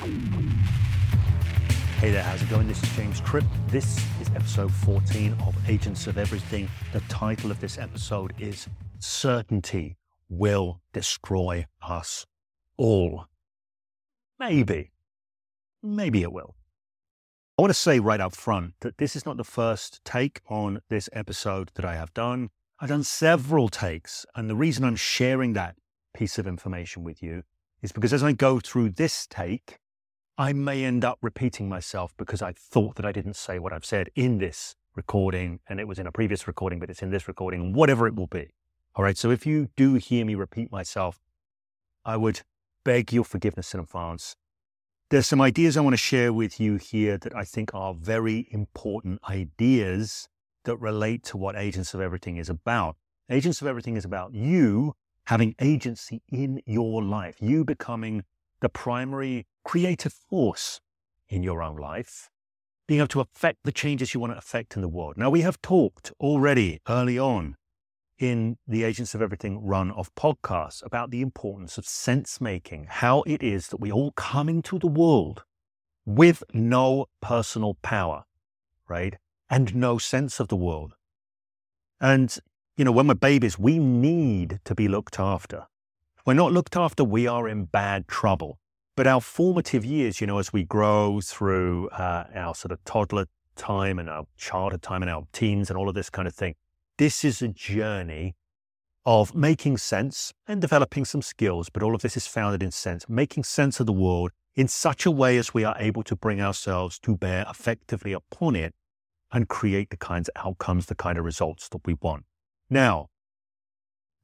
Hey there, how's it going? This is James Tripp. This is episode 14 of Agents of Everything. The title of this episode is Certainty Will Destroy Us All. Maybe. Maybe it will. I want to say right up front that this is not the first take on this episode that I have done. I've done several takes, and the reason I'm sharing that piece of information with you is because as I go through this take, I may end up repeating myself because I thought that I didn't say what I've said in this recording, and it was in a previous recording, but it's in this recording, whatever it will be. All right, so if you do hear me repeat myself, I would beg your forgiveness in advance. There's some ideas I want to share with you here that I think are very important ideas that relate to what Agents of Everything is about. Agents of Everything is about you having agency in your life, you becoming the primary creative force in your own life, being able to affect the changes you want to affect in the world. Now, we have talked already early on in the Agents of Everything run of podcasts about the importance of sense making, how it is that we all come into the world with no personal power, right? And no sense of the world. And, you know, when we're babies, we need to be looked after. If we're not looked after, we are in bad trouble. But our formative years, you know, as we grow through uh, our sort of toddler time and our childhood time and our teens and all of this kind of thing, this is a journey of making sense and developing some skills, but all of this is founded in sense, making sense of the world in such a way as we are able to bring ourselves to bear effectively upon it and create the kinds of outcomes, the kind of results that we want. Now,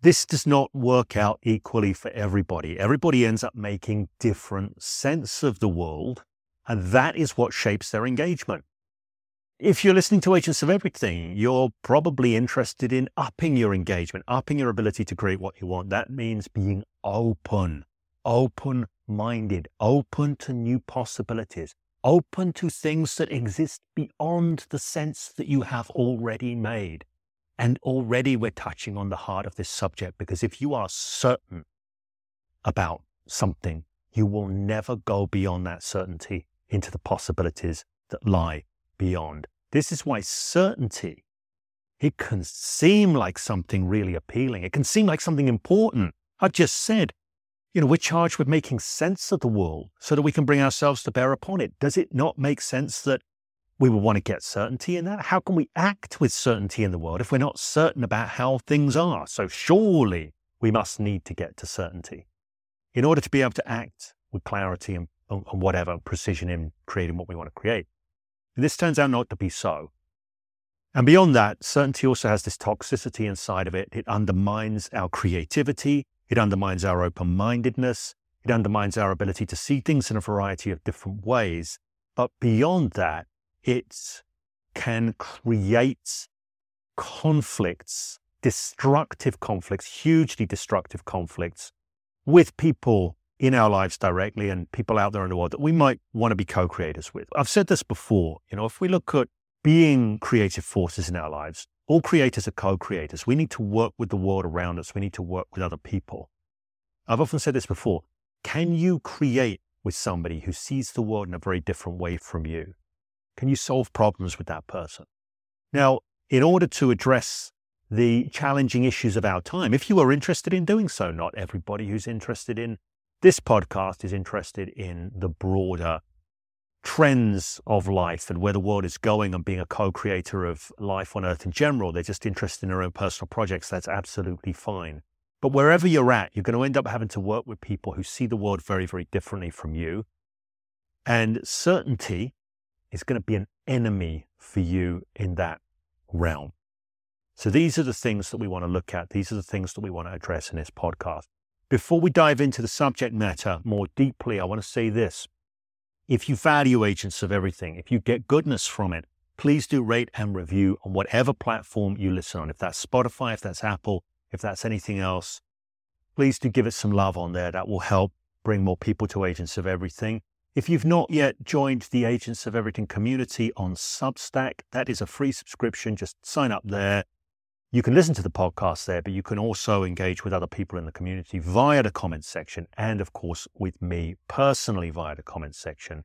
this does not work out equally for everybody. Everybody ends up making different sense of the world, and that is what shapes their engagement. If you're listening to Agents of Everything, you're probably interested in upping your engagement, upping your ability to create what you want. That means being open, open minded, open to new possibilities, open to things that exist beyond the sense that you have already made. And already we're touching on the heart of this subject because if you are certain about something, you will never go beyond that certainty into the possibilities that lie beyond. This is why certainty, it can seem like something really appealing. It can seem like something important. I've just said, you know, we're charged with making sense of the world so that we can bring ourselves to bear upon it. Does it not make sense that we would want to get certainty in that? How can we act with certainty in the world if we're not certain about how things are? So surely we must need to get to certainty in order to be able to act with clarity and, and whatever precision in creating what we want to create. This turns out not to be so. And beyond that, certainty also has this toxicity inside of it. It undermines our creativity. It undermines our open mindedness. It undermines our ability to see things in a variety of different ways. But beyond that, it can create conflicts, destructive conflicts, hugely destructive conflicts with people in our lives directly and people out there in the world that we might want to be co-creators with. I've said this before, you know, if we look at being creative forces in our lives, all creators are co-creators. We need to work with the world around us. We need to work with other people. I've often said this before. Can you create with somebody who sees the world in a very different way from you? Can you solve problems with that person? Hmm. Now, in order to address the challenging issues of our time, if you are interested in doing so, not everybody who's interested in this podcast is interested in the broader trends of life and where the world is going and being a co-creator of life on earth in general. They're just interested in their own personal projects. That's absolutely fine. But wherever you're at, you're going to end up having to work with people who see the world very, very differently from you. And certainty is going to be an enemy for you in that realm. So these are the things that we want to look at. These are the things that we want to address in this podcast. Before we dive into the subject matter more deeply, I want to say this. If you value Agents of Everything, if you get goodness from it, please do rate and review on whatever platform you listen on. If that's Spotify, if that's Apple, if that's anything else, please do give it some love on there. That will help bring more people to Agents of Everything. If you've not yet joined the Agents of Everything community on Substack, that is a free subscription. Just sign up there You can listen to the podcast there, but you can also engage with other people in the community via the comments section and, of course, with me personally via the comments section.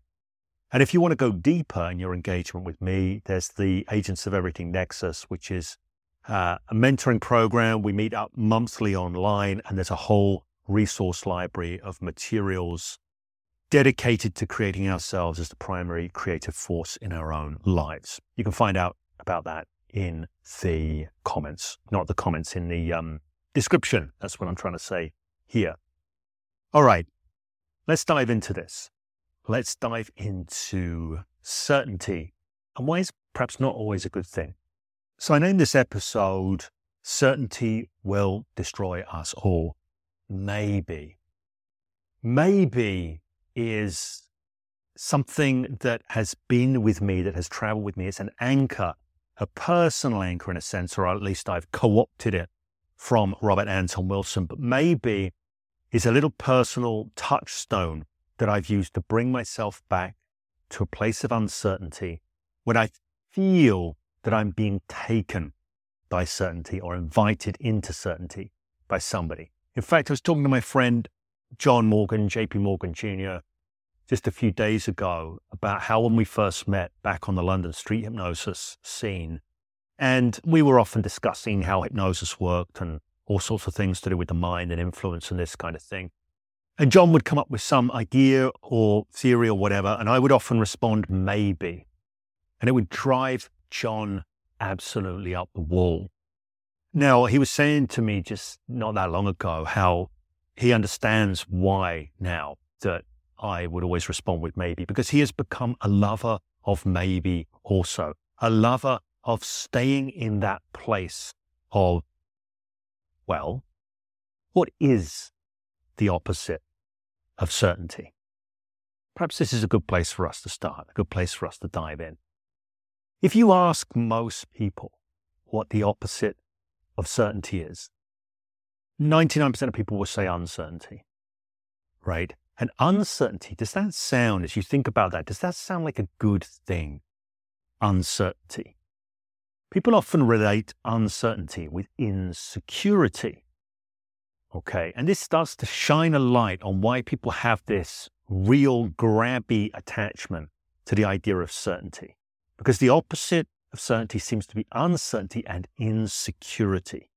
And if you want to go deeper in your engagement with me, there's the Agents of Everything Nexus, which is uh, a mentoring program. We meet up monthly online, and there's a whole resource library of materials dedicated to creating ourselves as the primary creative force in our own lives. You can find out about that in the comments, not the comments in the um, description. That's what I'm trying to say here. All right, let's dive into this. Let's dive into certainty and why it's perhaps not always a good thing. So I named this episode Certainty Will Destroy Us All. Maybe. Maybe is something that has been with me, that has traveled with me. It's an anchor a personal anchor in a sense, or at least I've co opted it from Robert Anton Wilson, but maybe is a little personal touchstone that I've used to bring myself back to a place of uncertainty when I feel that I'm being taken by certainty or invited into certainty by somebody. In fact, I was talking to my friend John Morgan, JP Morgan Jr., just a few days ago about how when we first met back on the London street hypnosis scene, and we were often discussing how hypnosis worked and all sorts of things to do with the mind and influence and this kind of thing. And John would come up with some idea or theory or whatever, and I would often respond, maybe. And it would drive John absolutely up the wall. Now, he was saying to me just not that long ago how he understands why now that I would always respond with maybe because he has become a lover of maybe also, a lover of staying in that place of, well, what is the opposite of certainty? Perhaps this is a good place for us to start, a good place for us to dive in. If you ask most people what the opposite of certainty is, 99% of people will say uncertainty, right? And uncertainty, does that sound, as you think about that, does that sound like a good thing? Uncertainty. People often relate uncertainty with insecurity. Okay, and this starts to shine a light on why people have this real grabby attachment to the idea of certainty. Because the opposite of certainty seems to be uncertainty and insecurity.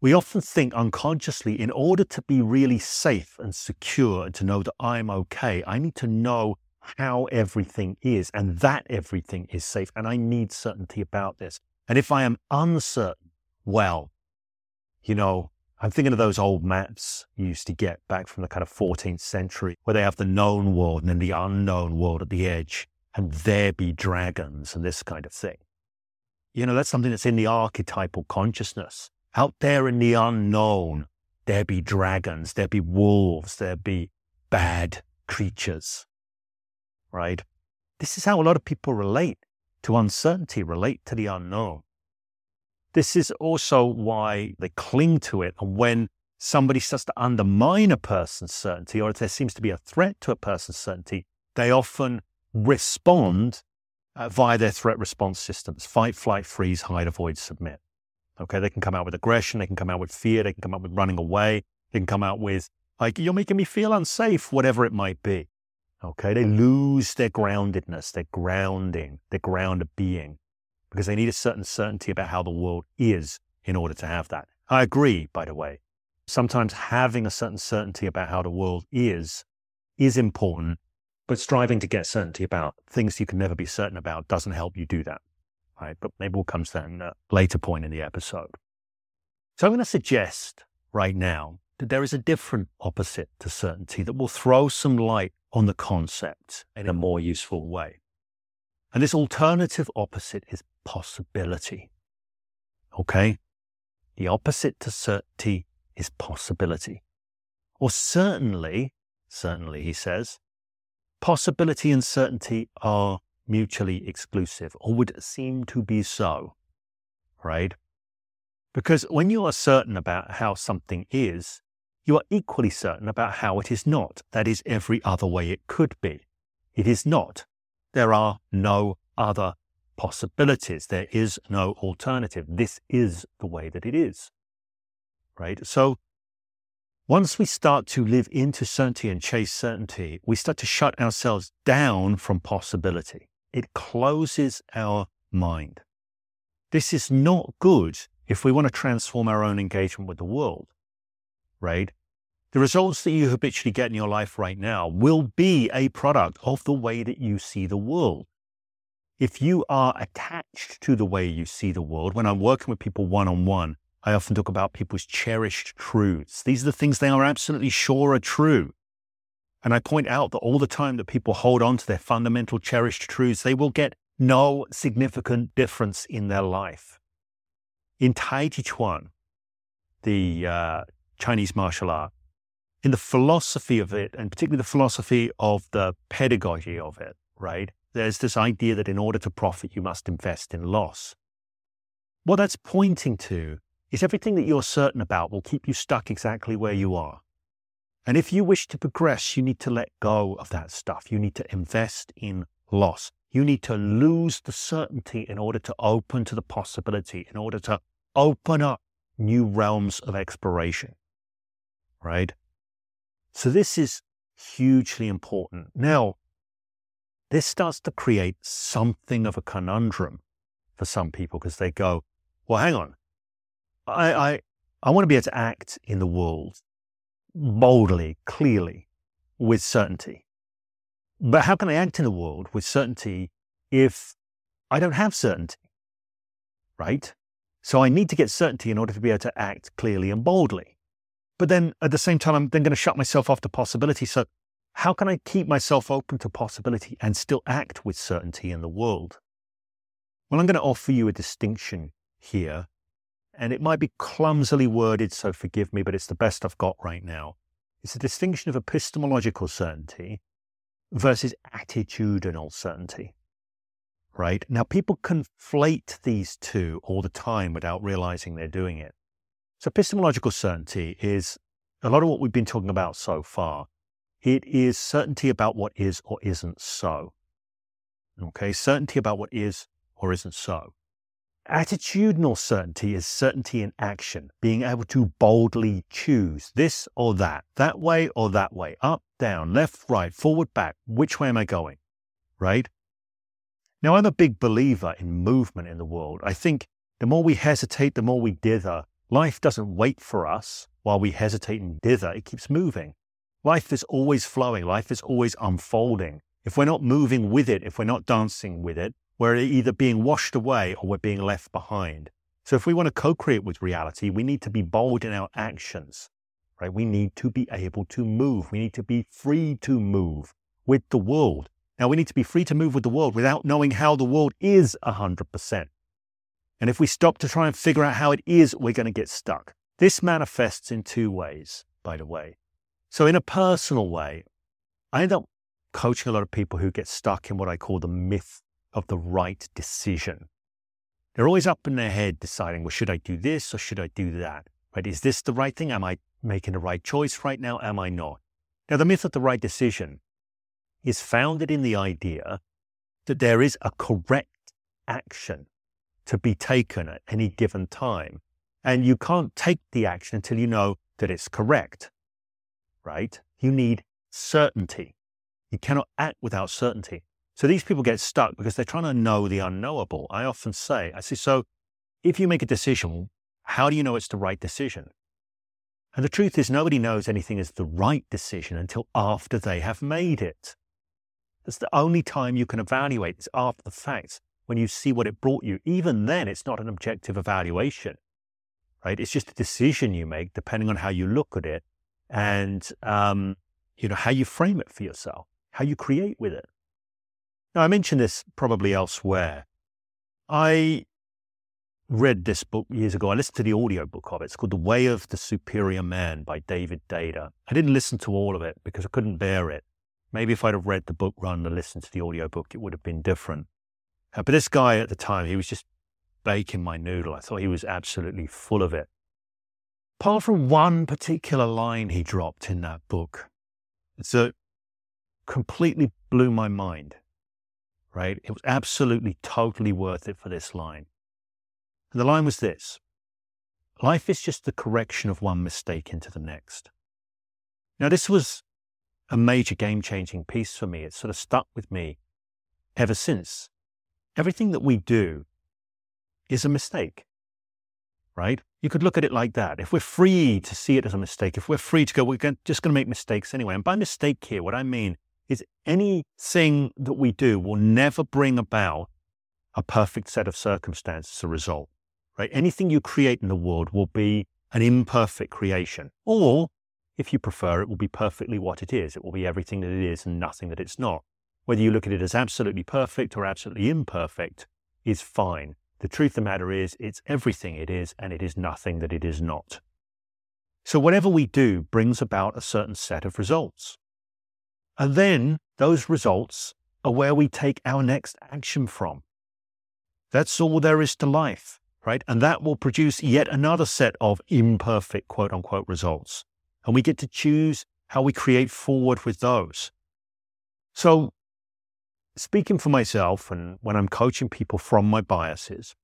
We often think unconsciously, in order to be really safe and secure and to know that I'm okay, I need to know how everything is and that everything is safe. And I need certainty about this. And if I am uncertain, well, you know, I'm thinking of those old maps you used to get back from the kind of 14th century where they have the known world and then the unknown world at the edge and there be dragons and this kind of thing. You know, that's something that's in the archetypal consciousness. Out there in the unknown, there be dragons, there be wolves, there be bad creatures, right? This is how a lot of people relate to uncertainty, relate to the unknown. This is also why they cling to it. And when somebody starts to undermine a person's certainty, or if there seems to be a threat to a person's certainty, they often respond uh, via their threat response systems fight, flight, freeze, hide, avoid, submit. Okay, they can come out with aggression, they can come out with fear, they can come out with running away, they can come out with, like, you're making me feel unsafe, whatever it might be. Okay, they lose their groundedness, their grounding, their ground of being, because they need a certain certainty about how the world is in order to have that. I agree, by the way. Sometimes having a certain certainty about how the world is is important, but striving to get certainty about things you can never be certain about doesn't help you do that right? But maybe we'll come to that in a later point in the episode. So I'm going to suggest right now that there is a different opposite to certainty that will throw some light on the concept in a more useful way. And this alternative opposite is possibility. Okay? The opposite to certainty is possibility. Or certainly, certainly, he says, possibility and certainty are mutually exclusive or would seem to be so, right? Because when you are certain about how something is, you are equally certain about how it is not. That is every other way it could be. It is not. There are no other possibilities. There is no alternative. This is the way that it is. Right? So once we start to live into certainty and chase certainty, we start to shut ourselves down from possibility. It closes our mind. This is not good if we want to transform our own engagement with the world, right? The results that you habitually get in your life right now will be a product of the way that you see the world. If you are attached to the way you see the world, when I'm working with people one on one, I often talk about people's cherished truths. These are the things they are absolutely sure are true. And I point out that all the time that people hold on to their fundamental cherished truths, they will get no significant difference in their life. In Tai Chi Chuan, the uh, Chinese martial art, in the philosophy of it, and particularly the philosophy of the pedagogy of it, right? There's this idea that in order to profit, you must invest in loss. What that's pointing to is everything that you're certain about will keep you stuck exactly where you are. And if you wish to progress, you need to let go of that stuff. You need to invest in loss. You need to lose the certainty in order to open to the possibility, in order to open up new realms of exploration. Right? So, this is hugely important. Now, this starts to create something of a conundrum for some people because they go, well, hang on. I, I, I want to be able to act in the world boldly, clearly, with certainty. But how can I act in the world with certainty if I don't have certainty? Right? So I need to get certainty in order to be able to act clearly and boldly. But then at the same time, I'm then going to shut myself off to possibility. So how can I keep myself open to possibility and still act with certainty in the world? Well, I'm going to offer you a distinction here and it might be clumsily worded, so forgive me, but it's the best I've got right now. It's a distinction of epistemological certainty versus attitudinal certainty. Right? Now, people conflate these two all the time without realizing they're doing it. So, epistemological certainty is a lot of what we've been talking about so far. It is certainty about what is or isn't so. Okay, certainty about what is or isn't so. Attitudinal certainty is certainty in action, being able to boldly choose this or that, that way or that way, up, down, left, right, forward, back. Which way am I going? Right? Now, I'm a big believer in movement in the world. I think the more we hesitate, the more we dither. Life doesn't wait for us while we hesitate and dither, it keeps moving. Life is always flowing, life is always unfolding. If we're not moving with it, if we're not dancing with it, we're either being washed away or we're being left behind. So if we want to co-create with reality, we need to be bold in our actions, right? We need to be able to move. We need to be free to move with the world. Now we need to be free to move with the world without knowing how the world is 100%. And if we stop to try and figure out how it is, we're going to get stuck. This manifests in two ways, by the way. So in a personal way, I end up coaching a lot of people who get stuck in what I call the myth of the right decision. They're always up in their head deciding, well, should I do this or should I do that? Right? Is this the right thing? Am I making the right choice right now? Am I not? Now, the myth of the right decision is founded in the idea that there is a correct action to be taken at any given time. And you can't take the action until you know that it's correct, right? You need certainty. You cannot act without certainty. So these people get stuck because they're trying to know the unknowable. I often say, I say, so if you make a decision, how do you know it's the right decision? And the truth is, nobody knows anything is the right decision until after they have made it. That's the only time you can evaluate. It's after the fact when you see what it brought you. Even then, it's not an objective evaluation, right? It's just a decision you make depending on how you look at it and, um, you know, how you frame it for yourself, how you create with it. Now, I mentioned this probably elsewhere. I read this book years ago. I listened to the audiobook of it. It's called The Way of the Superior Man by David Deida. I didn't listen to all of it because I couldn't bear it. Maybe if I'd have read the book rather than listened to the audiobook, it would have been different. Uh, but this guy at the time, he was just baking my noodle. I thought he was absolutely full of it. Apart from one particular line he dropped in that book, that completely blew my mind right? It was absolutely, totally worth it for this line. And the line was this Life is just the correction of one mistake into the next. Now, this was a major game changing piece for me. It sort of stuck with me ever since. Everything that we do is a mistake, right? You could look at it like that. If we're free to see it as a mistake, if we're free to go, we're just going to make mistakes anyway. And by mistake here, what I mean is anything that we do will never bring about a perfect set of circumstances as a result, right? Anything you create in the world will be an imperfect creation. Or, if you prefer, it will be perfectly what it is. It will be everything that it is and nothing that it's not. Whether you look at it as absolutely perfect or absolutely imperfect is fine. The truth of the matter is, it's everything it is and it is nothing that it is not. So, whatever we do brings about a certain set of results. And then those results are where we take our next action from. That's all there is to life, right? And that will produce yet another set of imperfect quote unquote results. And we get to choose how we create forward with those. So, speaking for myself and when I'm coaching people from my biases,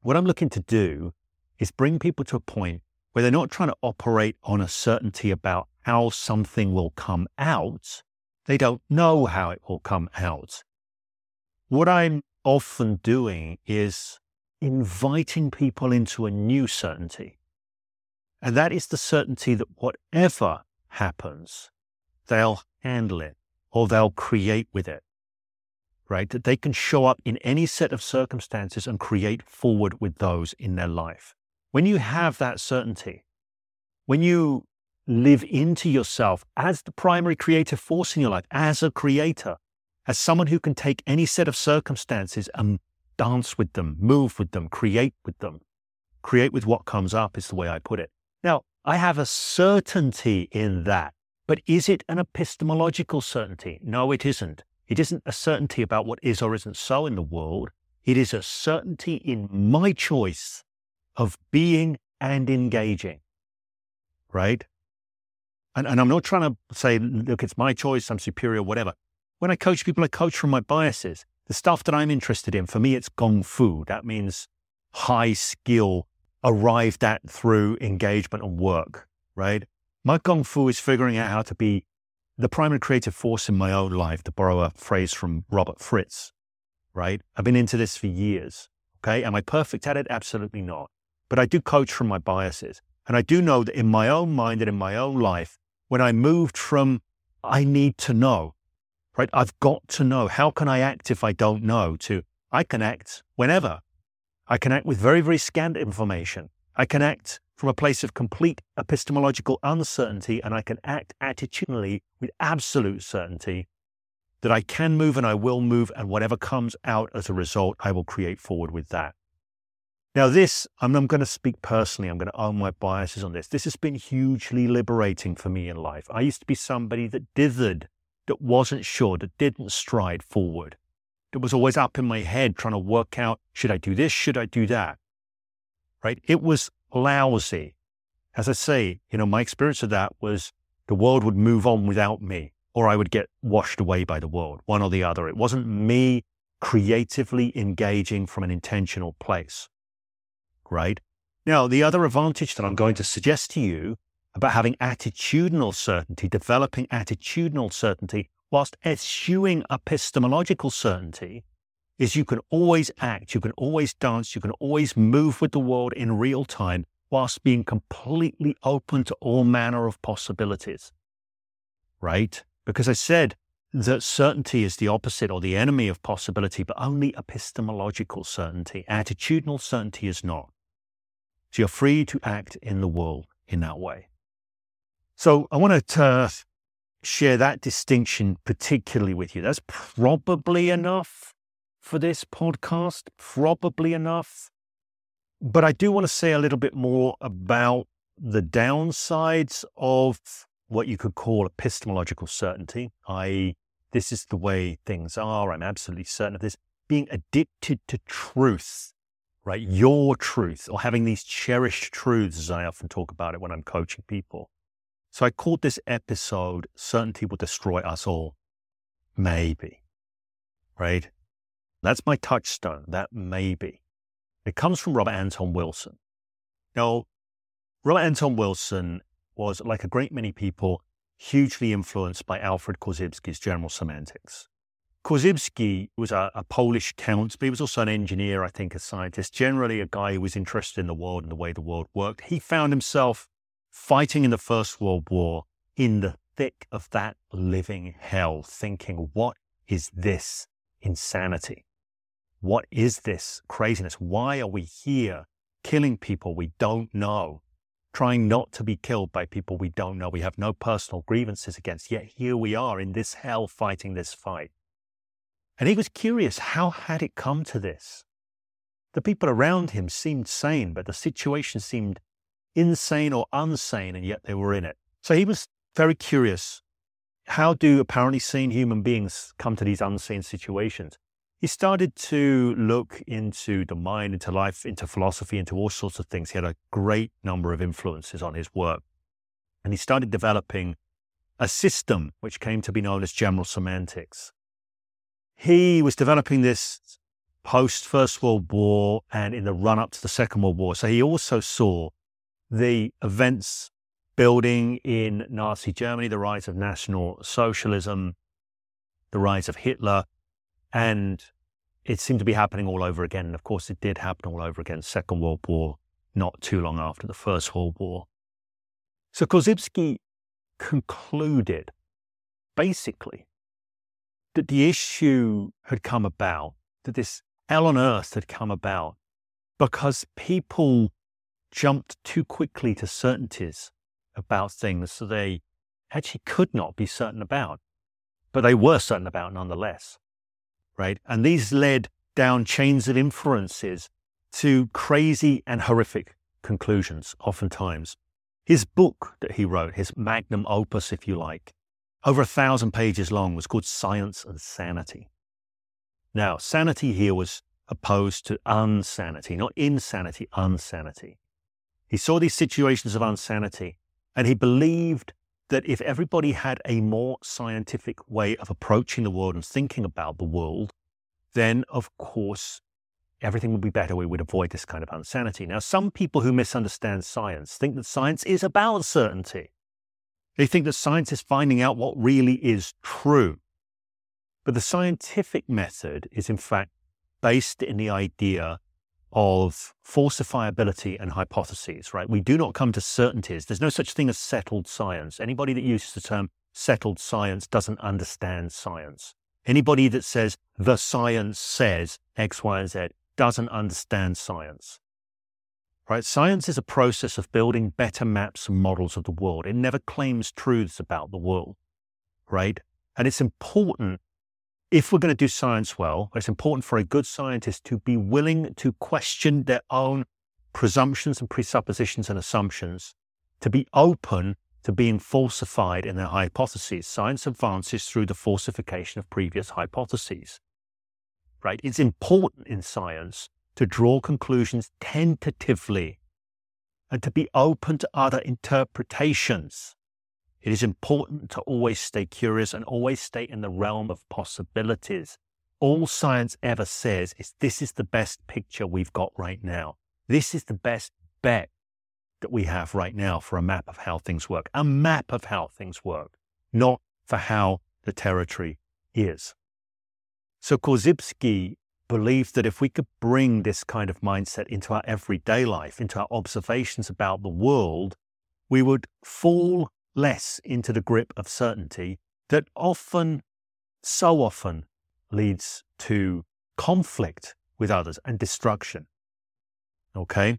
what I'm looking to do is bring people to a point where they're not trying to operate on a certainty about how something will come out, they don't know how it will come out. What I'm often doing is inviting people into a new certainty. And that is the certainty that whatever happens, they'll handle it or they'll create with it, right? That they can show up in any set of circumstances and create forward with those in their life. When you have that certainty, when you live into yourself as the primary creative force in your life, as a creator, as someone who can take any set of circumstances and dance with them, move with them, create with them. Create with what comes up is the way I put it. Now, I have a certainty in that, but is it an epistemological certainty? No, it isn't. It isn't a certainty about what is or isn't so in the world. It is a certainty in my choice of being and engaging, right? And, and I'm not trying to say, look, it's my choice, I'm superior, whatever. When I coach people, I coach from my biases. The stuff that I'm interested in, for me, it's gong fu. That means high skill arrived at through engagement and work, right? My gong fu is figuring out how to be the primary creative force in my own life, to borrow a phrase from Robert Fritz, right? I've been into this for years. Okay. Am I perfect at it? Absolutely not. But I do coach from my biases. And I do know that in my own mind and in my own life, when I moved from I need to know, right? I've got to know. How can I act if I don't know? To I can act whenever. I can act with very, very scant information. I can act from a place of complete epistemological uncertainty, and I can act attitudinally with absolute certainty that I can move and I will move, and whatever comes out as a result, I will create forward with that. Now, this, I'm, going to speak personally. I'm going to own my biases on this. This has been hugely liberating for me in life. I used to be somebody that dithered, that wasn't sure, that didn't stride forward, that was always up in my head trying to work out should I do this? Should I do that? Right? It was lousy. As I say, you know, my experience of that was the world would move on without me, or I would get washed away by the world, one or the other. It wasn't me creatively engaging from an intentional place right? Now, the other advantage that I'm going to suggest to you about having attitudinal certainty, developing attitudinal certainty, whilst eschewing epistemological certainty, is you can always act, you can always dance, you can always move with the world in real time whilst being completely open to all manner of possibilities. Right? Because I said that certainty is the opposite or the enemy of possibility, but only epistemological certainty. Attitudinal certainty is not. So you're free to act in the world in that way. So I want to share that distinction particularly with you. That's probably enough for this podcast, probably enough. But I do want to say a little bit more about the downsides of what you could call epistemological certainty, i.e., this is the way things are. I'm absolutely certain of this. Being addicted to truth right? Your truth or having these cherished truths, as I often talk about it when I'm coaching people. So I called this episode Certainty Will Destroy Us All. Maybe, right? That's my touchstone. That maybe. It comes from Robert Anton Wilson. Now, Robert Anton Wilson was, like a great many people, hugely influenced by Alfred Korzybski's general semantics. Korzybski was a, a, Polish count, but he was also an engineer, I think, a scientist, generally a guy who was interested in the world and the way the world worked. He found himself fighting in the First World War in the thick of that living hell, thinking, what is this insanity? What is this craziness? Why are we here killing people we don't know? Trying not to be killed by people we don't know. We have no personal grievances against, yet here we are in this hell fighting this fight. And he was curious how had it come to this? The people around him seemed sane, but the situation seemed insane or unsane, and yet they were in it. So he was very curious. How do apparently sane human beings come to these unsane situations? He started to look into the mind, into life, into philosophy, into all sorts of things. He had a great number of influences on his work. And he started developing a system which came to be known as general semantics. He was developing this post First World War and in the run up to the Second World War. So he also saw the events building in Nazi Germany, the rise of National Socialism, the rise of Hitler, and it seemed to be happening all over again. And of course, it did happen all over again. Second World War, not too long after the First World War. So Korzybski concluded basically that the issue had come about, that this hell on earth had come about because people jumped too quickly to certainties about things that they actually could not be certain about, but they were certain about nonetheless. Right. And these led down chains of inferences to crazy and horrific conclusions, oftentimes. His book that he wrote, his magnum opus, if you like, over a thousand pages long, was called Science and Sanity. Now, sanity here was opposed to unsanity, not insanity, unsanity. He saw these situations of unsanity and he believed that if everybody had a more scientific way of approaching the world and thinking about the world, then of course everything would be better. We would avoid this kind of insanity. Now, some people who misunderstand science think that science is about certainty. They think that science is finding out what really is true. But the scientific method is, in fact, based in the idea of falsifiability and hypotheses, right? We do not come to certainties. There's no such thing as settled science. Anybody that uses the term settled science doesn't understand science. Anybody that says the science says X, Y, and Z doesn't understand science right? Science is a process of building better maps and models of the world. It never claims truths about the world, right? And it's important if we're going to do science well, it's important for a good scientist to be willing to question their own presumptions and presuppositions and assumptions, to be open to being falsified in their hypotheses. Science advances through the falsification of previous hypotheses. Right? It's important in science to draw conclusions tentatively and to be open to other interpretations. It is important to always stay curious and always stay in the realm of possibilities. All science ever says is this is the best picture we've got right now. This is the best bet that we have right now for a map of how things work, a map of how things work, not for how the territory is. So Korzybski believed that if we could bring this kind of mindset into our everyday life, into our observations about the world, we would fall less into the grip of certainty that often, so often, leads to conflict with others and destruction. Okay?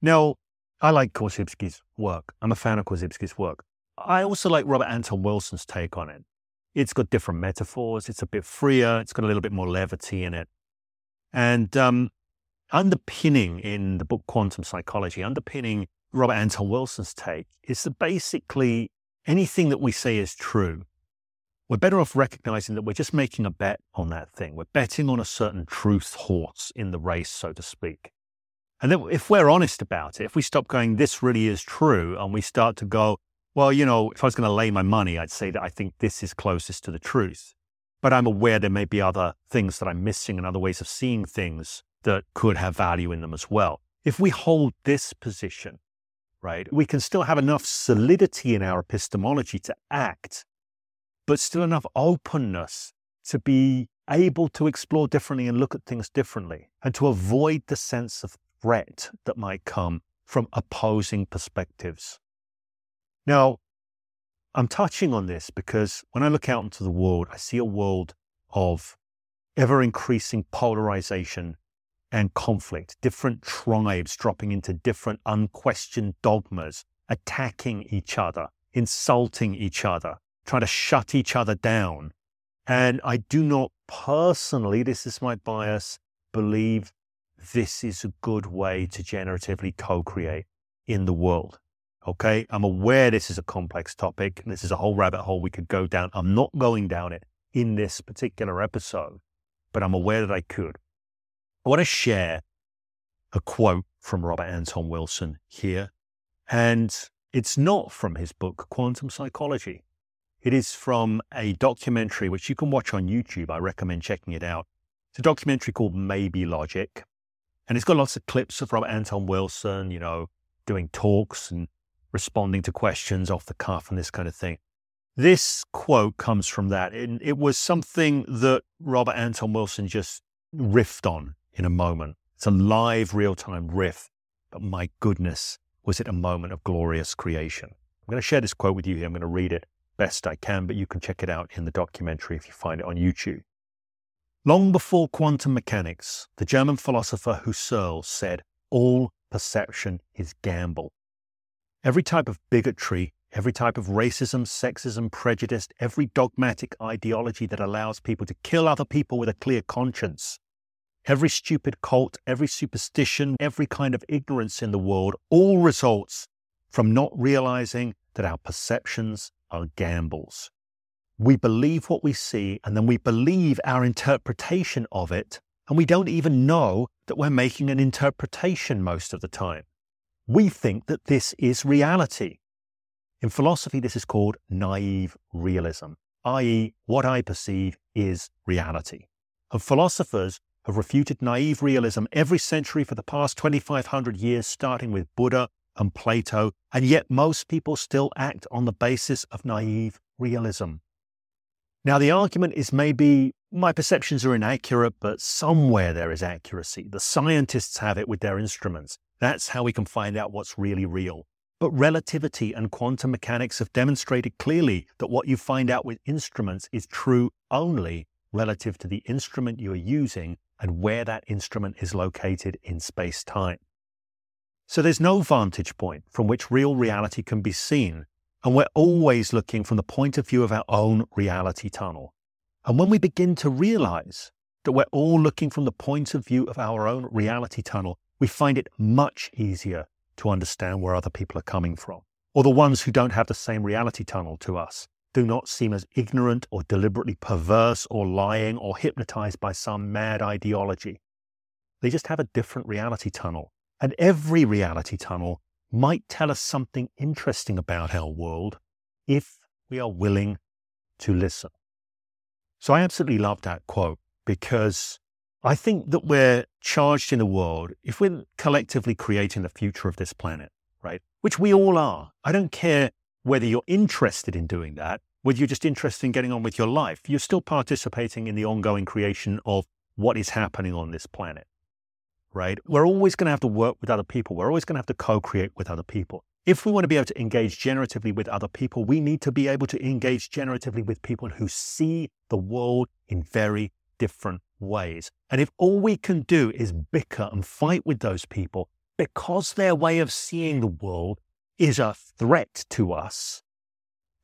Now, I like Korzybski's work. I'm a fan of Korzybski's work. I also like Robert Anton Wilson's take on it. It's got different metaphors. It's a bit freer. It's got a little bit more levity in it. And um, underpinning in the book Quantum Psychology, underpinning Robert Anton Wilson's take is that basically anything that we say is true. We're better off recognizing that we're just making a bet on that thing. We're betting on a certain truth horse in the race, so to speak. And then if we're honest about it, if we stop going, this really is true, and we start to go, well, you know, if I was going to lay my money, I'd say that I think this is closest to the truth. but I'm aware there may be other things that I'm missing and other ways of seeing things that could have value in them as well. If we hold this position, right, we can still have enough solidity in our epistemology to act, but still enough openness to be able to explore differently and look at things differently and to avoid the sense of threat that might come from opposing perspectives. Now, I'm touching on this because when I look out into the world, I see a world of ever increasing polarization and conflict, different tribes dropping into different unquestioned dogmas, attacking each other, insulting each other, trying to shut each other down. And I do not personally, this is my bias, believe this is a good way to generatively co create in the world. Okay. I'm aware this is a complex topic this is a whole rabbit hole we could go down. I'm not going down it in this particular episode, but I'm aware that I could. I want to share a quote from Robert Anton Wilson here. And it's not from his book, Quantum Psychology. It is from a documentary which you can watch on YouTube. I recommend checking it out. It's a documentary called Maybe Logic. And it's got lots of clips of Robert Anton Wilson, you know, doing talks and responding to questions off the cuff and this kind of thing. This quote comes from that. And it was something that Robert Anton Wilson just riffed on in a moment. It's a live, real time riff. But my goodness, was it a moment of glorious creation? I'm going to share this quote with you here. I'm going to read it best I can, but you can check it out in the documentary if you find it on YouTube. Long before quantum mechanics, the German philosopher Husserl said, All perception is gamble. Every type of bigotry, every type of racism, sexism, prejudice, every dogmatic ideology that allows people to kill other people with a clear conscience, every stupid cult, every superstition, every kind of ignorance in the world, all results from not realizing that our perceptions are gambles. We believe what we see and then we believe our interpretation of it, and we don't even know that we're making an interpretation most of the time we think that this is reality. In philosophy, this is called naive realism, i.e., what I perceive is reality. And philosophers have refuted naive realism every century for the past 2,500 years, starting with Buddha and Plato, and yet most people still act on the basis of naive realism. Now, the argument is maybe my perceptions are inaccurate, but somewhere there is accuracy. The scientists have it with their instruments. That's how we can find out what's really real. But relativity and quantum mechanics have demonstrated clearly that what you find out with instruments is true only relative to the instrument you are using and where that instrument is located in space time. So there's no vantage point from which real reality can be seen, and we're always looking from the point of view of our own reality tunnel. And when we begin to realize that we're all looking from the point of view of our own reality tunnel, we find it much easier to understand where other people are coming from. Or the ones who don't have the same reality tunnel to us do not seem as ignorant or deliberately perverse or lying or hypnotized by some mad ideology. They just have a different reality tunnel. And every reality tunnel might tell us something interesting about our world if we are willing to listen. So I absolutely love that quote because I think that we're charged in the world, if we're collectively creating the future of this planet, right? Which we all are. I don't care whether you're interested in doing that, whether you're just interested in getting on with your life. You're still participating in the ongoing creation of what is happening on this planet, right? We're always going to have to work with other people. We're always going to have to co create with other people. If we want to be able to engage generatively with other people, we need to be able to engage generatively with people who see the world in very different ways. And if all we can do is bicker and fight with those people because their way of seeing the world is a threat to us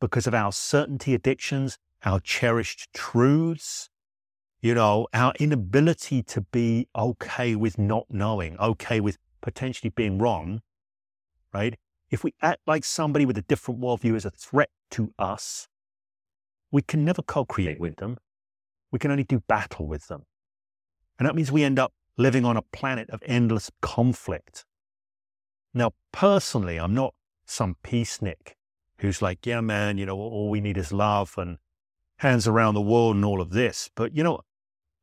because of our certainty addictions, our cherished truths, you know, our inability to be okay with not knowing, okay with potentially being wrong, right? If we act like somebody with a different worldview is a threat to us, we can never co create with them we can only do battle with them. And that means we end up living on a planet of endless conflict. Now, personally, I'm not some peacenik who's like, yeah, man, you know, all we need is love and hands around the world and all of this. But, you know,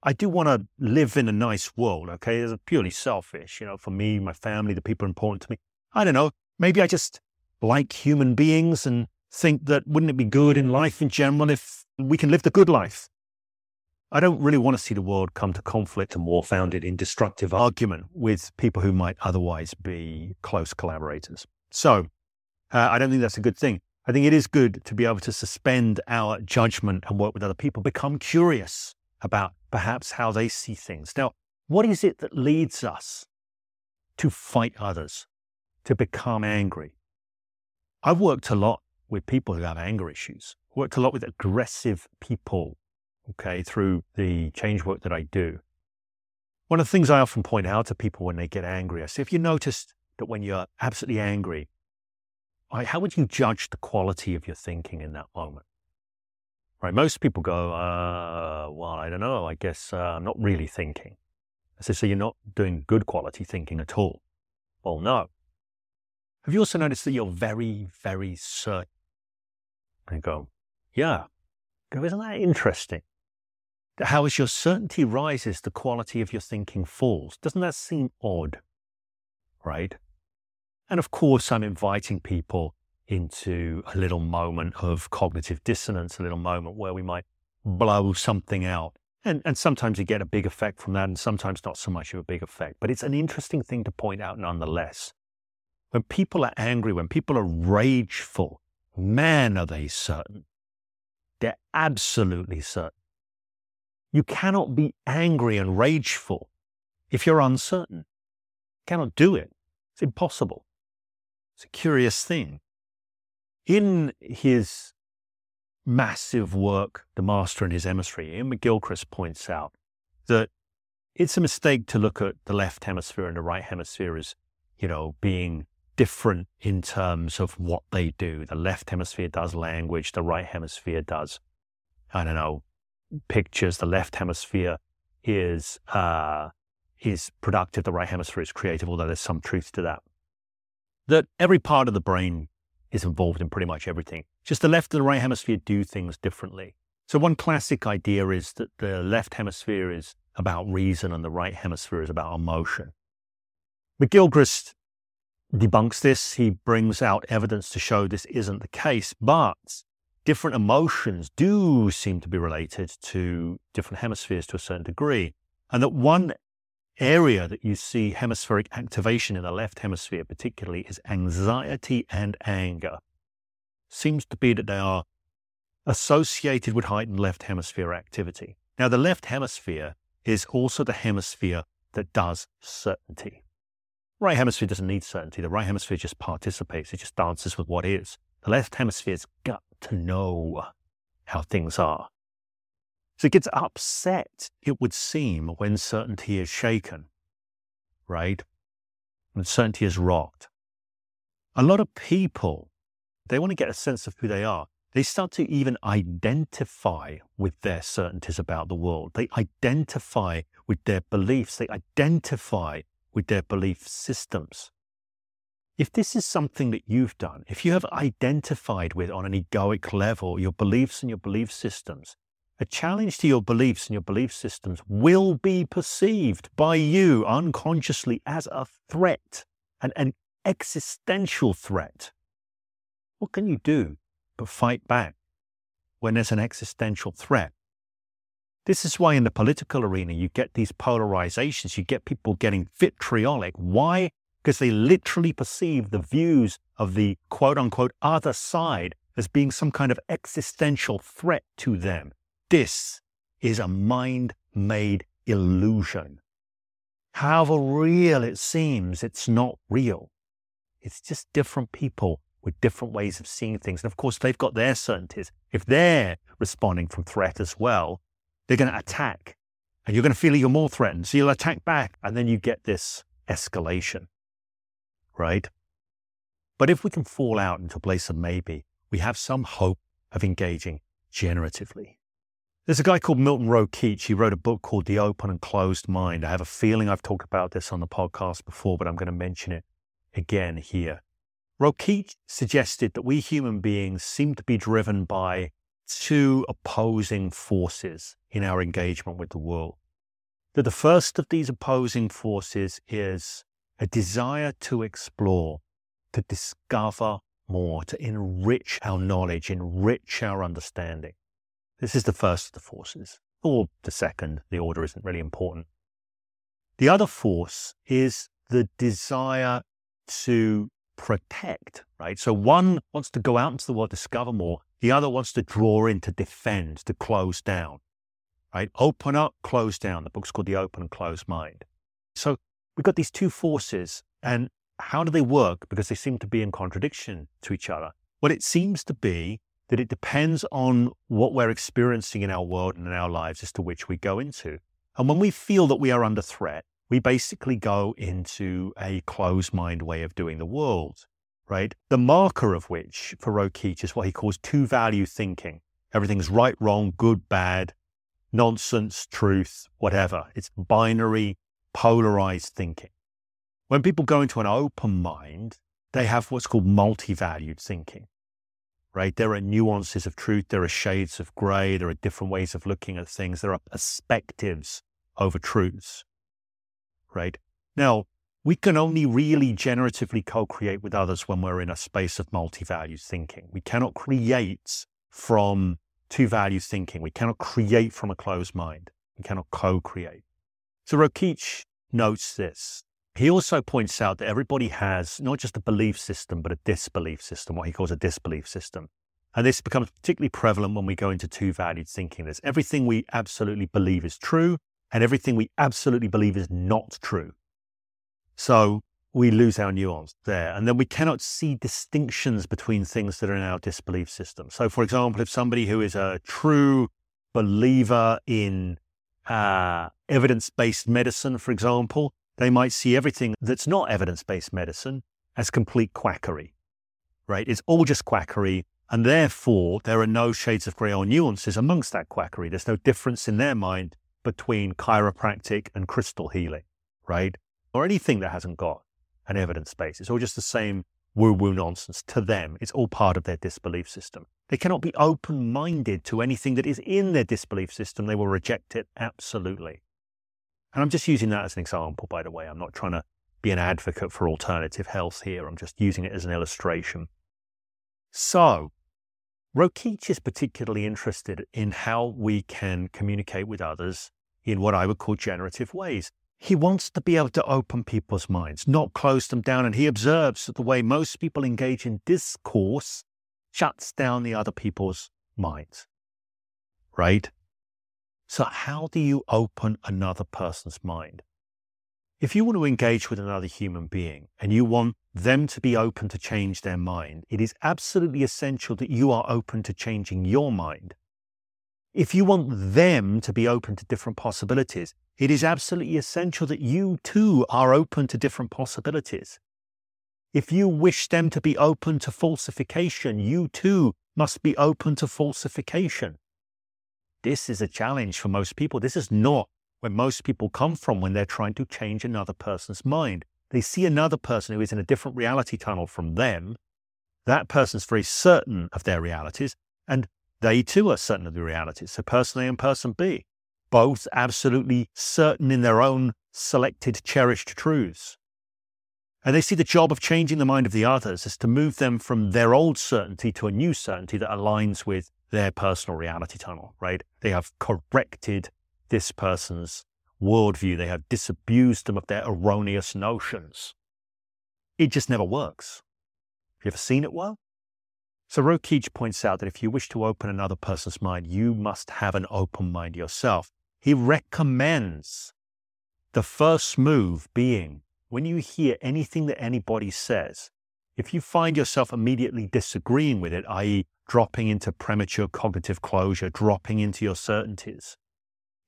I do want to live in a nice world, okay? It's purely selfish, you know, for me, my family, the people important to me. I don't know. Maybe I just like human beings and think that wouldn't it be good in life in general if we can live the good life? I don't really want to see the world come to conflict and war founded in destructive argument with people who might otherwise be close collaborators. So uh, I don't think that's a good thing. I think it is good to be able to suspend our judgment and work with other people, become curious about perhaps how they see things. Now, what is it that leads us to fight others, to become angry? I've worked a lot with people who have anger issues, worked a lot with aggressive people, okay, through the change work that I do. One of the things I often point out to people when they get angry, I say, if you noticed that when you're absolutely angry, how would you judge the quality of your thinking in that moment? Right? Most people go, uh, well, I don't know. I guess uh, I'm not really thinking. I say, so you're not doing good quality thinking at all. Well, no. Have you also noticed that you're very, very certain? I go, yeah. Go, isn't that interesting? How as your certainty rises, the quality of your thinking falls. Doesn't that seem odd? Right? And of course, I'm inviting people into a little moment of cognitive dissonance, a little moment where we might blow something out. And, and sometimes you get a big effect from that, and sometimes not so much of a big effect. But it's an interesting thing to point out nonetheless. When people are angry, when people are rageful, man, are they certain. They're absolutely certain. You cannot be angry and rageful if you're uncertain. You cannot do it. It's impossible. It's a curious thing. In his massive work, The Master and His Emissary, Iain McGilchrist points out that it's a mistake to look at the left hemisphere and the right hemisphere as, you know, being different in terms of what they do. The left hemisphere does language, the right hemisphere does, I don't know, pictures. The left hemisphere is uh, is productive, the right hemisphere is creative, although there's some truth to that that every part of the brain is involved in pretty much everything. Just the left and the right hemisphere do things differently. So, one classic idea is that the left hemisphere is about reason and the right hemisphere is about emotion. McGilchrist debunks this. He brings out evidence to show this isn't the case, but different emotions do seem to be related to different hemispheres to a certain degree. And that one area that you see hemispheric activation in the left hemisphere, particularly, is anxiety and anger. Seems to be that they are associated with heightened left hemisphere activity. Now, the left hemisphere is also the hemisphere that does certainty. Right hemisphere doesn't need certainty. The right hemisphere just participates. It just dances with what is. The left hemisphere's got to know how things are. So it gets upset, it would seem, when certainty is shaken, right? When certainty is rocked. A lot of people, they want to get a sense of who they are. They start to even identify with their certainties about the world. They identify with their beliefs. They identify with their belief systems. If this is something that you've done, if you have identified with on an egoic level your beliefs and your belief systems, a challenge to your beliefs and your belief systems will be perceived by you unconsciously as a threat, an, an existential threat. What can you do but fight back when there's an existential threat? This is why in the political arena you get these polarizations, you get people getting vitriolic. Why? Because they literally perceive the views of the quote unquote other side as being some kind of existential threat to them. This is a mind made illusion. However real it seems, it's not real. It's just different people with different ways of seeing things. And of course, they've got their certainties. If they're responding from threat as well, they're going to attack and you're going to feel you're more threatened. So you'll attack back and then you get this escalation, right? But if we can fall out into a place of maybe, we have some hope of engaging generatively. There's a guy called Milton Rokeach. He wrote a book called The Open and Closed Mind. I have a feeling I've talked about this on the podcast before, but I'm going to mention it again here. Rokeach suggested that we human beings seem to be driven by two opposing forces in our engagement with the world. That the first of these opposing forces is a desire to explore, to discover more, to enrich our knowledge, enrich our understanding. This is the first of the forces, or the second, the order isn't really important. The other force is the desire to protect, right? So one wants to go out into the world, discover more. The other wants to draw in, to defend, to close down, right? Open up, close down. The book's called The Open and Closed Mind. So we've got these two forces, and how do they work? Because they seem to be in contradiction to each other. Well, it seems to be that it depends on what we're experiencing in our world and in our lives as to which we go into. And when we feel that we are under threat, we basically go into a closed mind way of doing the world, right? The marker of which for Rokeach is what he calls two value thinking. Everything's right, wrong, good, bad, nonsense, truth, whatever. It's binary, polarized thinking. When people go into an open mind, they have what's called multi-valued thinking, right? There are nuances of truth. There are shades of gray. There are different ways of looking at things. There are perspectives over truths right? Now, we can only really generatively co create with others when we're in a space of multi value thinking. We cannot create from two value thinking. We cannot create from a closed mind. We cannot co create. So Rokeach notes this. He also points out that everybody has not just a belief system, but a disbelief system, what he calls a disbelief system. And this becomes particularly prevalent when we go into two valued thinking. There's everything we absolutely believe is true, and everything we absolutely believe is not true. So we lose our nuance there. And then we cannot see distinctions between things that are in our disbelief system. So, for example, if somebody who is a true believer in uh, evidence based medicine, for example, they might see everything that's not evidence based medicine as complete quackery, right? It's all just quackery. And therefore, there are no shades of grey or nuances amongst that quackery. There's no difference in their mind between chiropractic and crystal healing, right? Or anything that hasn't got an evidence base. It's all just the same woo woo nonsense to them. It's all part of their disbelief system. They cannot be open minded to anything that is in their disbelief system. They will reject it absolutely. And I'm just using that as an example, by the way. I'm not trying to be an advocate for alternative health here. I'm just using it as an illustration. So, Rokeach is particularly interested in how we can communicate with others in what I would call generative ways. He wants to be able to open people's minds, not close them down. And he observes that the way most people engage in discourse shuts down the other people's minds. Right? So, how do you open another person's mind? If you want to engage with another human being and you want them to be open to change their mind, it is absolutely essential that you are open to changing your mind. If you want them to be open to different possibilities, it is absolutely essential that you too are open to different possibilities. If you wish them to be open to falsification, you too must be open to falsification. This is a challenge for most people. This is not where most people come from when they're trying to change another person's mind. They see another person who is in a different reality tunnel from them. That person's very certain of their realities, and they too are certain of the realities. So, person A and person B, both absolutely certain in their own selected, cherished truths. And they see the job of changing the mind of the others is to move them from their old certainty to a new certainty that aligns with their personal reality tunnel, right? They have corrected this person's worldview. They have disabused them of their erroneous notions. It just never works. Have you ever seen it work? So Rokeach points out that if you wish to open another person's mind, you must have an open mind yourself. He recommends the first move being when you hear anything that anybody says, if you find yourself immediately disagreeing with it, i.e., dropping into premature cognitive closure, dropping into your certainties,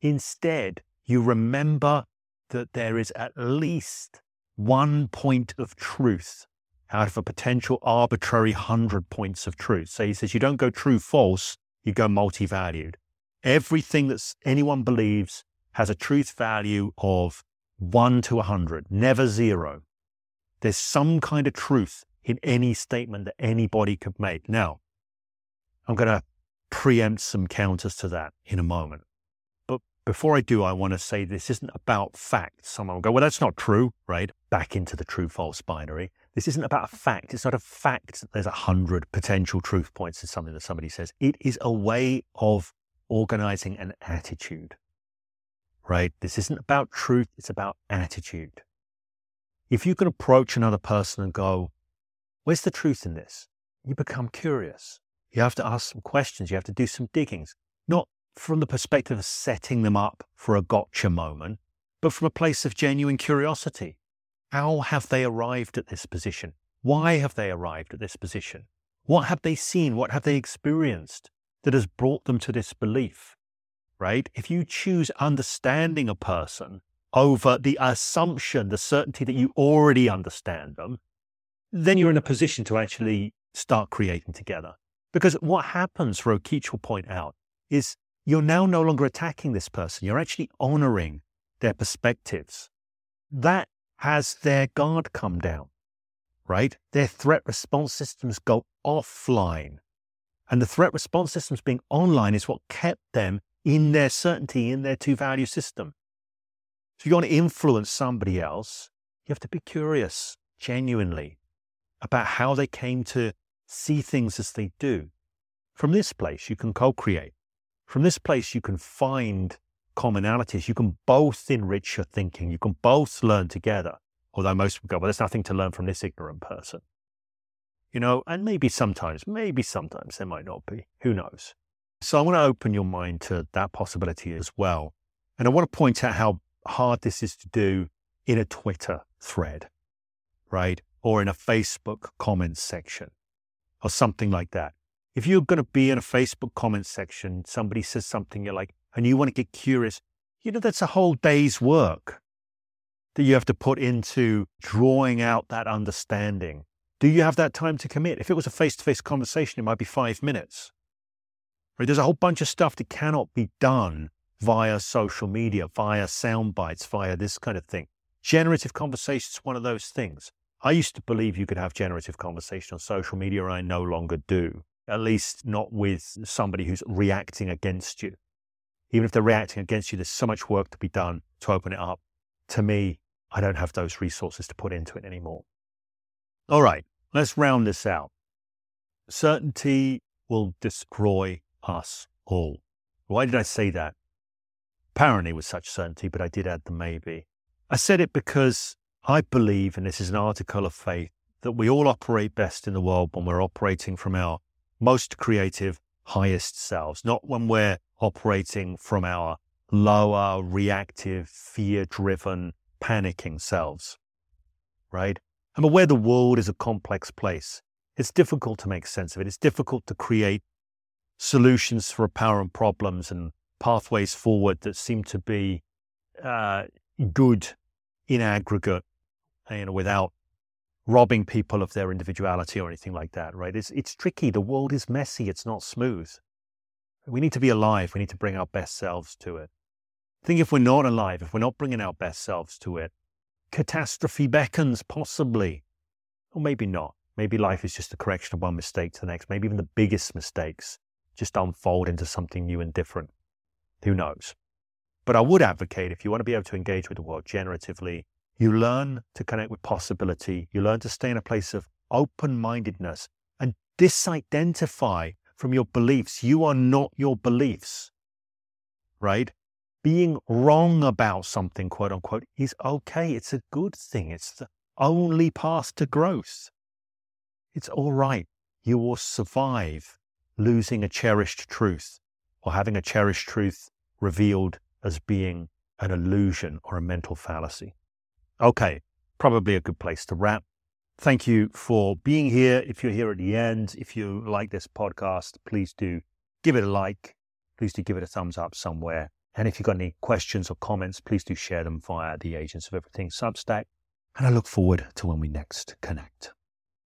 Instead, you remember that there is at least one point of truth out of a potential arbitrary 100 points of truth. So he says you don't go true false, you go multi valued. Everything that anyone believes has a truth value of 1 to 100, never zero. There's some kind of truth in any statement that anybody could make. Now, I'm going to preempt some counters to that in a moment. But before I do, I want to say this isn't about facts. Someone will go, well, that's not true, right? Back into the true false binary. This isn't about a fact. It's not a fact that there's a hundred potential truth points in something that somebody says. It is a way of organizing an attitude, right? This isn't about truth. It's about attitude. If you can approach another person and go, where's the truth in this? You become curious. You have to ask some questions. You have to do some diggings, not from the perspective of setting them up for a gotcha moment, but from a place of genuine curiosity. How have they arrived at this position? Why have they arrived at this position? What have they seen? What have they experienced that has brought them to this belief? Right? If you choose understanding a person over the assumption, the certainty that you already understand them, then you're in a position to actually start creating together. Because what happens, Rokeach will point out, is you're now no longer attacking this person. You're actually honoring their perspectives. That has their guard come down, right? Their threat response systems go offline. And the threat response systems being online is what kept them in their certainty, in their two value system. So you want to influence somebody else, you have to be curious, genuinely, about how they came to see things as they do. From this place, you can co create. From this place, you can find commonalities. You can both enrich your thinking. You can both learn together. Although most would go, well, there's nothing to learn from this ignorant person. You know, and maybe sometimes, maybe sometimes there might not be. Who knows? So I want to open your mind to that possibility as well. And I want to point out how hard this is to do in a Twitter thread, right? Or in a Facebook comments section or something like that. If you're going to be in a Facebook comment section, somebody says something you're like, and you want to get curious, you know, that's a whole day's work that you have to put into drawing out that understanding. Do you have that time to commit? If it was a face to face conversation, it might be five minutes. Right? There's a whole bunch of stuff that cannot be done via social media, via sound bites, via this kind of thing. Generative conversation is one of those things. I used to believe you could have generative conversation on social media. And I no longer do, at least not with somebody who's reacting against you. Even if they're reacting against you, there's so much work to be done to open it up. To me, I don't have those resources to put into it anymore. All right, let's round this out. Certainty will destroy us all. Why did I say that? Apparently with such certainty, but I did add the maybe. I said it because I believe, and this is an article of faith, that we all operate best in the world when we're operating from our most creative, highest selves, not when we're operating from our lower, reactive, fear driven, panicking selves. Right? I'm aware the world is a complex place. It's difficult to make sense of it. It's difficult to create solutions for apparent problems and pathways forward that seem to be uh, good in aggregate you know, without robbing people of their individuality or anything like that, right? It's, it's tricky. The world is messy. It's not smooth. We need to be alive. We need to bring our best selves to it. I think if we're not alive, if we're not bringing our best selves to it, catastrophe beckons, possibly. Or maybe not. Maybe life is just a correction of one mistake to the next. Maybe even the biggest mistakes just unfold into something new and different. Who knows? But I would advocate if you want to be able to engage with the world generatively, you learn to connect with possibility. You learn to stay in a place of open mindedness and disidentify from your beliefs. You are not your beliefs, right? Being wrong about something, quote unquote, is okay. It's a good thing. It's the only path to growth. It's all right. You will survive losing a cherished truth or having a cherished truth revealed as being an illusion or a mental fallacy. Okay, probably a good place to wrap. Thank you for being here. If you're here at the end, if you like this podcast, please do give it a like. Please do give it a thumbs up somewhere. And if you've got any questions or comments, please do share them via the Agents of Everything Substack. And I look forward to when we next connect.